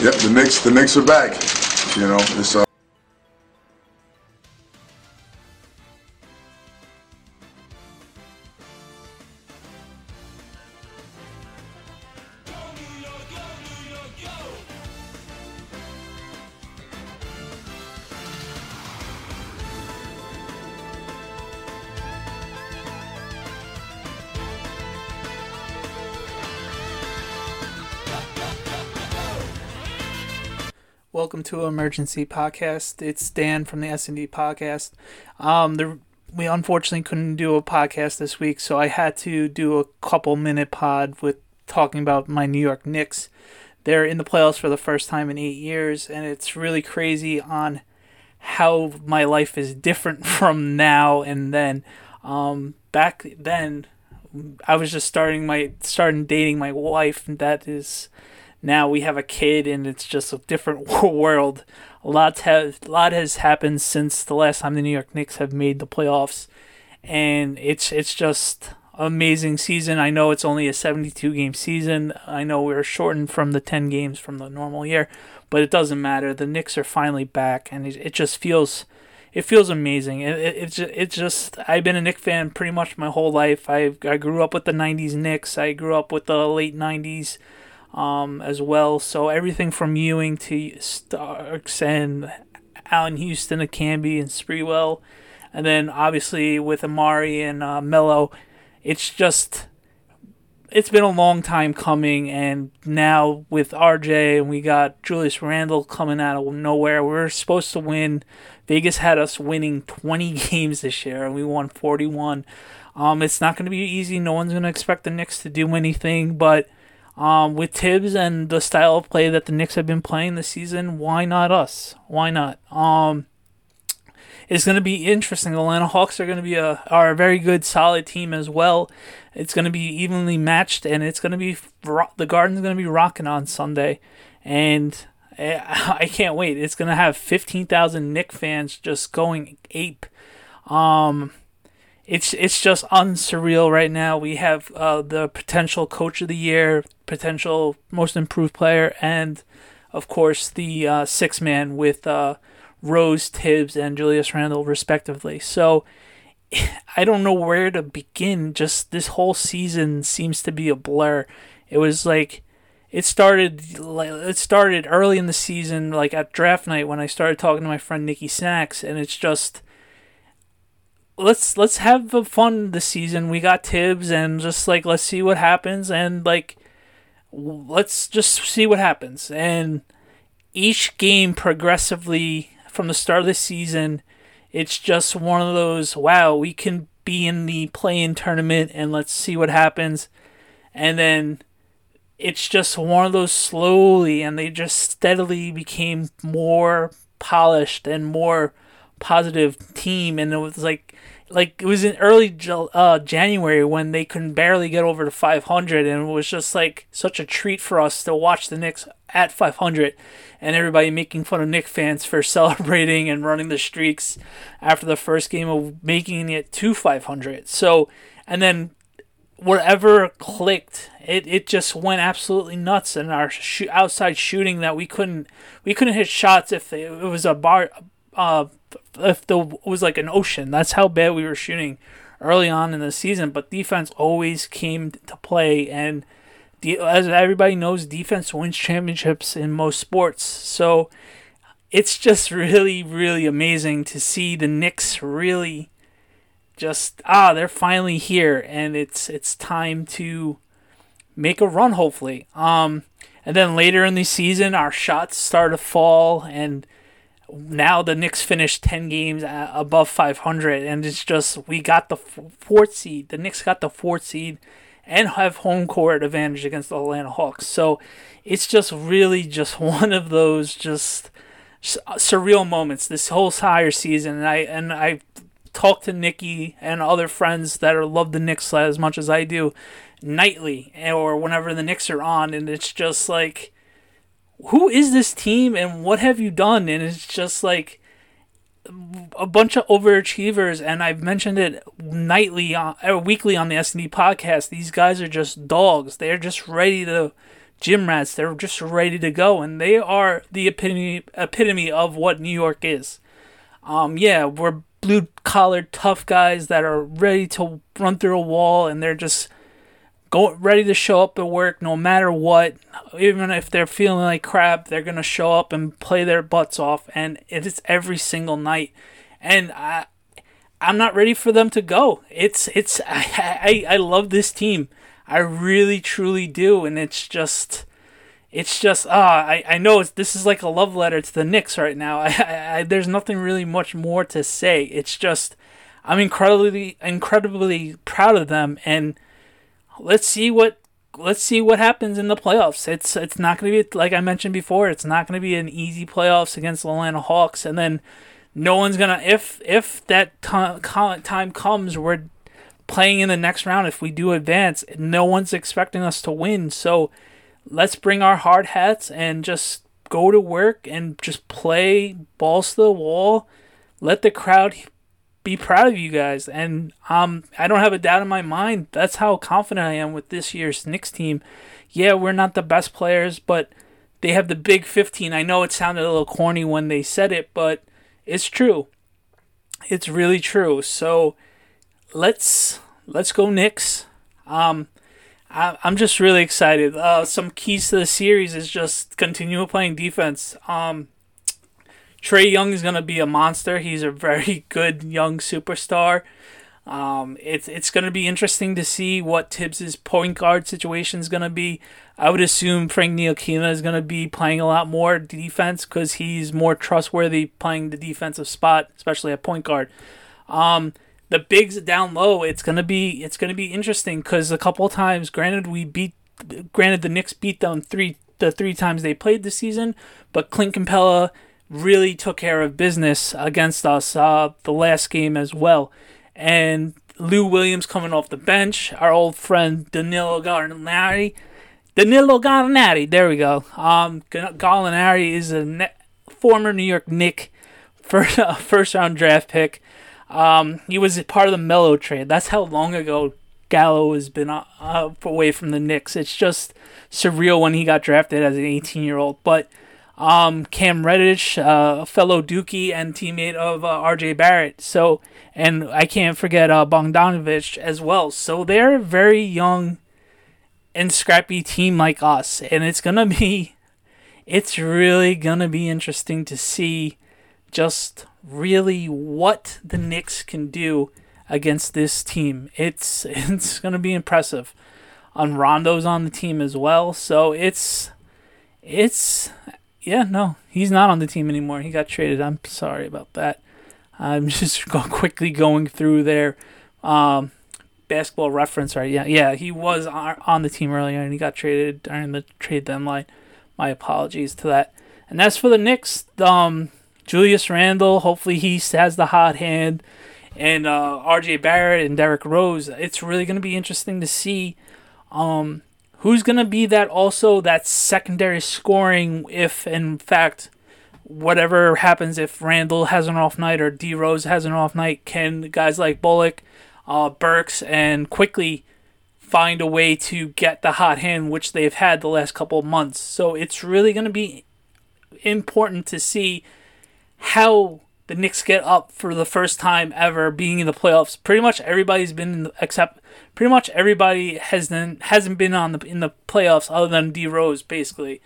Yep, the Knicks, the Knicks are back. You know, it's uh, Welcome to Emergency Podcast. It's Dan from the S&D Podcast. Um, the, we unfortunately couldn't do a podcast this week, so I had to do a couple minute pod with talking about my New York Knicks. They're in the playoffs for the first time in eight years, and it's really crazy on how my life is different from now and then. Um, back then, I was just starting my starting dating my wife, and that is now we have a kid and it's just a different world. A lot has a lot has happened since the last time the New York Knicks have made the playoffs, and it's it's just amazing season. I know it's only a 72 game season. I know we're shortened from the 10 games from the normal year, but it doesn't matter. The Knicks are finally back, and it, it just feels it feels amazing. It, it, it's it's just I've been a Knicks fan pretty much my whole life. I I grew up with the '90s Knicks. I grew up with the late '90s um, as well. So everything from Ewing to Starks and Allan Houston to Camby and Sprewell, and then obviously with Amar'e and uh, Melo, it's just it's been a long time coming, and now with RJ and we got Julius Randle coming out of nowhere, we're supposed to win. Vegas had us winning 20 games this year, and we won 41. Um, it's not going to be easy. No one's going to expect the Knicks to do anything, but um, with Thibs and the style of play that the Knicks have been playing this season, why not us? Why not? Um, it's going to be interesting. The Atlanta Hawks are going to be a are a very good, solid team as well. It's going to be evenly matched, and it's going to be the Garden's going to be rocking on Sunday, and eh, I can't wait. It's going to have fifteen thousand Knick fans just going ape. Um, it's it's just unsurreal right now. We have uh, the potential coach of the year, potential most improved player, and of course the uh, six man with uh, Rose, Thibs and Julius Randle respectively. So I don't know where to begin. Just this whole season seems to be a blur. It was like it started like it started early in the season, like at draft night when I started talking to my friend Nikki Snacks, and it's just let's let's have fun this season. We got Thibs and just like let's see what happens and like let's just see what happens. And each game progressively from the start of the season, it's just one of those wow, we can be in the play-in tournament and let's see what happens. And then it's just one of those slowly and they just steadily became more polished and more positive team and it was like like it was in early uh, January when they couldn't barely get over to 500 and it was just like such a treat for us to watch the Knicks at 500 and everybody making fun of Knick fans for celebrating and running the streaks after the first game of making it to 500 so and then whatever clicked it, it just went absolutely nuts and our sh- outside shooting that we couldn't we couldn't hit shots if it was a bar uh, if there was like an ocean. That's how bad we were shooting early on in the season. But defense always came to play, and de- as everybody knows, defense wins championships in most sports. So it's just really, really amazing to see the Knicks really just ah, they're finally here, and it's it's time to make a run. Hopefully, um, and then later in the season, our shots start to fall and now the Knicks finished 10 games above 500 and it's just we got the fourth seed the Knicks got the fourth seed and have home court advantage against the Atlanta Hawks. So it's just really just one of those just surreal moments this whole entire season. And I and I talk to Nikki and other friends that are love the Knicks as much as I do nightly or whenever the Knicks are on and it's just like who is this team and what have you done? And it's just like a bunch of overachievers, and I've mentioned it nightly, on, or weekly on the S&D podcast. These guys are just dogs. They're just ready to gym rats. They're just ready to go, and they are the epitome epitome of what New York is. Um, yeah, we're blue collar tough guys that are ready to run through a wall, and they're just go ready to show up at work no matter what. Even if they're feeling like crap, they're gonna show up and play their butts off, and it's every single night. And I, I'm not ready for them to go. It's it's I I, love this team. I really truly do, and it's just. It's just ah, I, I know it's, this is like a love letter to the Knicks right now. I, I, I there's nothing really much more to say. It's just I'm incredibly incredibly proud of them, and let's see what let's see what happens in the playoffs. It's it's not going to be like I mentioned before. It's not going to be an easy playoffs against the Atlanta Hawks, and then no one's gonna if if that time time comes, we're playing in the next round. If we do advance, no one's expecting us to win. So let's bring our hard hats and just go to work and just play balls to the wall. Let the crowd be proud of you guys. And um, I don't have a doubt in my mind. That's how confident I am with this year's Knicks team. Yeah, we're not the best players, but they have the big 15. I know it sounded a little corny when they said it, but it's true. It's really true. So let's let's go Knicks. Um, I, I'm just really excited. Uh, some keys to the series is just continue playing defense. Um, Trae Young is gonna be a monster. He's a very good young superstar. Um, it's it's gonna be interesting to see what Thibs's point guard situation is gonna be. I would assume Frank Ntilikina is gonna be playing a lot more defense because he's more trustworthy playing the defensive spot, especially at point guard. Um, the bigs down low, it's gonna be it's gonna be interesting because a couple times, granted we beat, granted the Knicks beat them three the three times they played this season, but Clint Capela really took care of business against us uh, the last game as well. And Lou Williams coming off the bench, our old friend Danilo Gallinari. Danilo Gallinari, there we go. Um, Gallinari is a ne- former New York Knick first, uh, first round draft pick. Um, he was part of the Melo trade. That's how long ago Gallo has been uh, uh, away from the Knicks. It's just surreal when he got drafted as an 18 year old. But um, Cam Reddish, uh, fellow Dookie and teammate of uh, RJ Barrett. So, and I can't forget uh, Bogdanovich as well. So they're a very young and scrappy team like us, and it's gonna be, it's really gonna be interesting to see just really what the Knicks can do against this team. It's it's gonna be impressive. On Rondo's on the team as well, so it's it's yeah, no, he's not on the team anymore. He got traded. I'm sorry about that. I'm just go quickly going through their um, basketball reference right. Yeah, yeah, he was on the team earlier and he got traded during the trade deadline. My apologies to that. And as for the Knicks, um, Julius Randle, hopefully he has the hot hand, and uh, R.J. Barrett and Derrick Rose. It's really going to be interesting to see um, who's going to be that also that secondary scoring if in fact whatever happens if Randle has an off night or D Rose has an off night can guys like Bullock, uh, Burks and Quickley find a way to get the hot hand which they've had the last couple of months. So it's really going to be important to see how the Knicks get up for the first time ever being in the playoffs. Pretty much everybody's been in the, except pretty much everybody has been, hasn't been on the in the playoffs other than D Rose basically.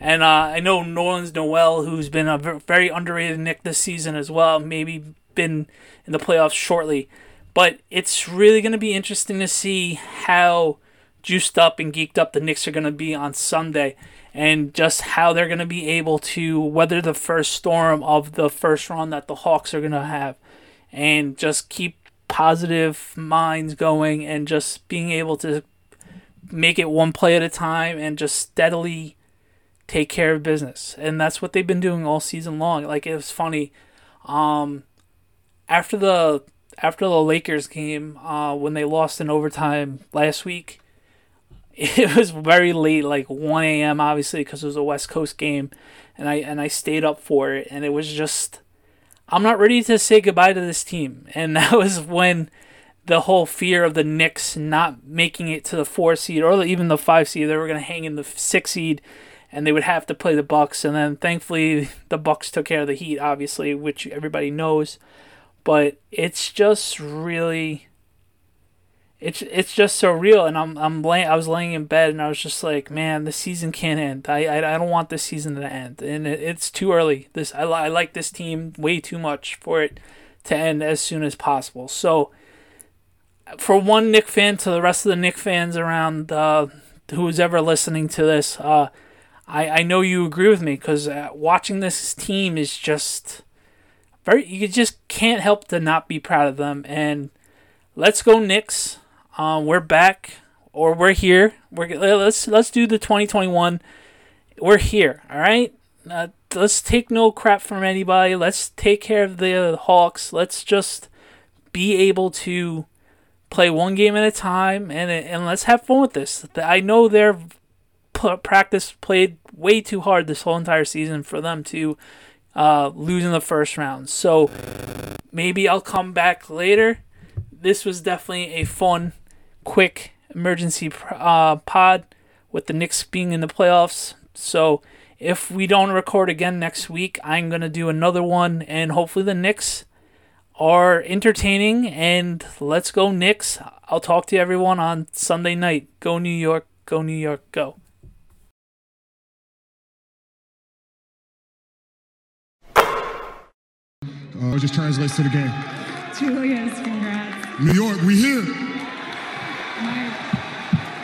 And uh, I know Nerlens Noel, who's been a very underrated Knick this season as well, maybe been in the playoffs shortly. But it's really going to be interesting to see how juiced up and geeked up the Knicks are going to be on Sunday and just how they're going to be able to weather the first storm of the first run that the Hawks are going to have and just keep positive minds going and just being able to make it one play at a time and just steadily take care of business. And that's what they've been doing all season long. Like it was funny um after the after the Lakers game uh when they lost in overtime last week it was very late, like 1 a.m. Obviously, because it was a West Coast game, and I and I stayed up for it, and it was just I'm not ready to say goodbye to this team, and that was when the whole fear of the Knicks not making it to the four seed or even the five seed. They were going to hang in the six seed, and they would have to play the Bucks. And then thankfully the Bucks took care of the Heat, obviously, which everybody knows. But it's just really, it's it's just so real. And I'm I'm laying I was laying in bed and I was just like, man, the season can't end. I I, I don't want this season to end, and it, it's too early. This I, I like this team way too much for it to end as soon as possible. So for one Knick fan to the rest of the Knick fans around, uh, who's ever listening to this, uh, I I know you agree with me because uh, watching this team is just very. You just can't help to not be proud of them. And let's go Knicks. Uh, we're back, or we're here. We're let's let's do the 2021. We're here. All right. Uh, let's take no crap from anybody. Let's take care of the Hawks. Let's just be able to play one game at a time and and let's have fun with this. I know their practice played way too hard this whole entire season for them to uh, lose in the first round. So maybe I'll come back later. This was definitely a fun, quick emergency uh, pod with the Knicks being in the playoffs. So if we don't record again next week, I'm going to do another one, and hopefully the Knicks are entertaining. And let's go, Knicks. I'll talk to everyone on Sunday night. Go, New York. Go, New York. Go. Uh, it just translates to the game. Julius, congrats. New York, we here.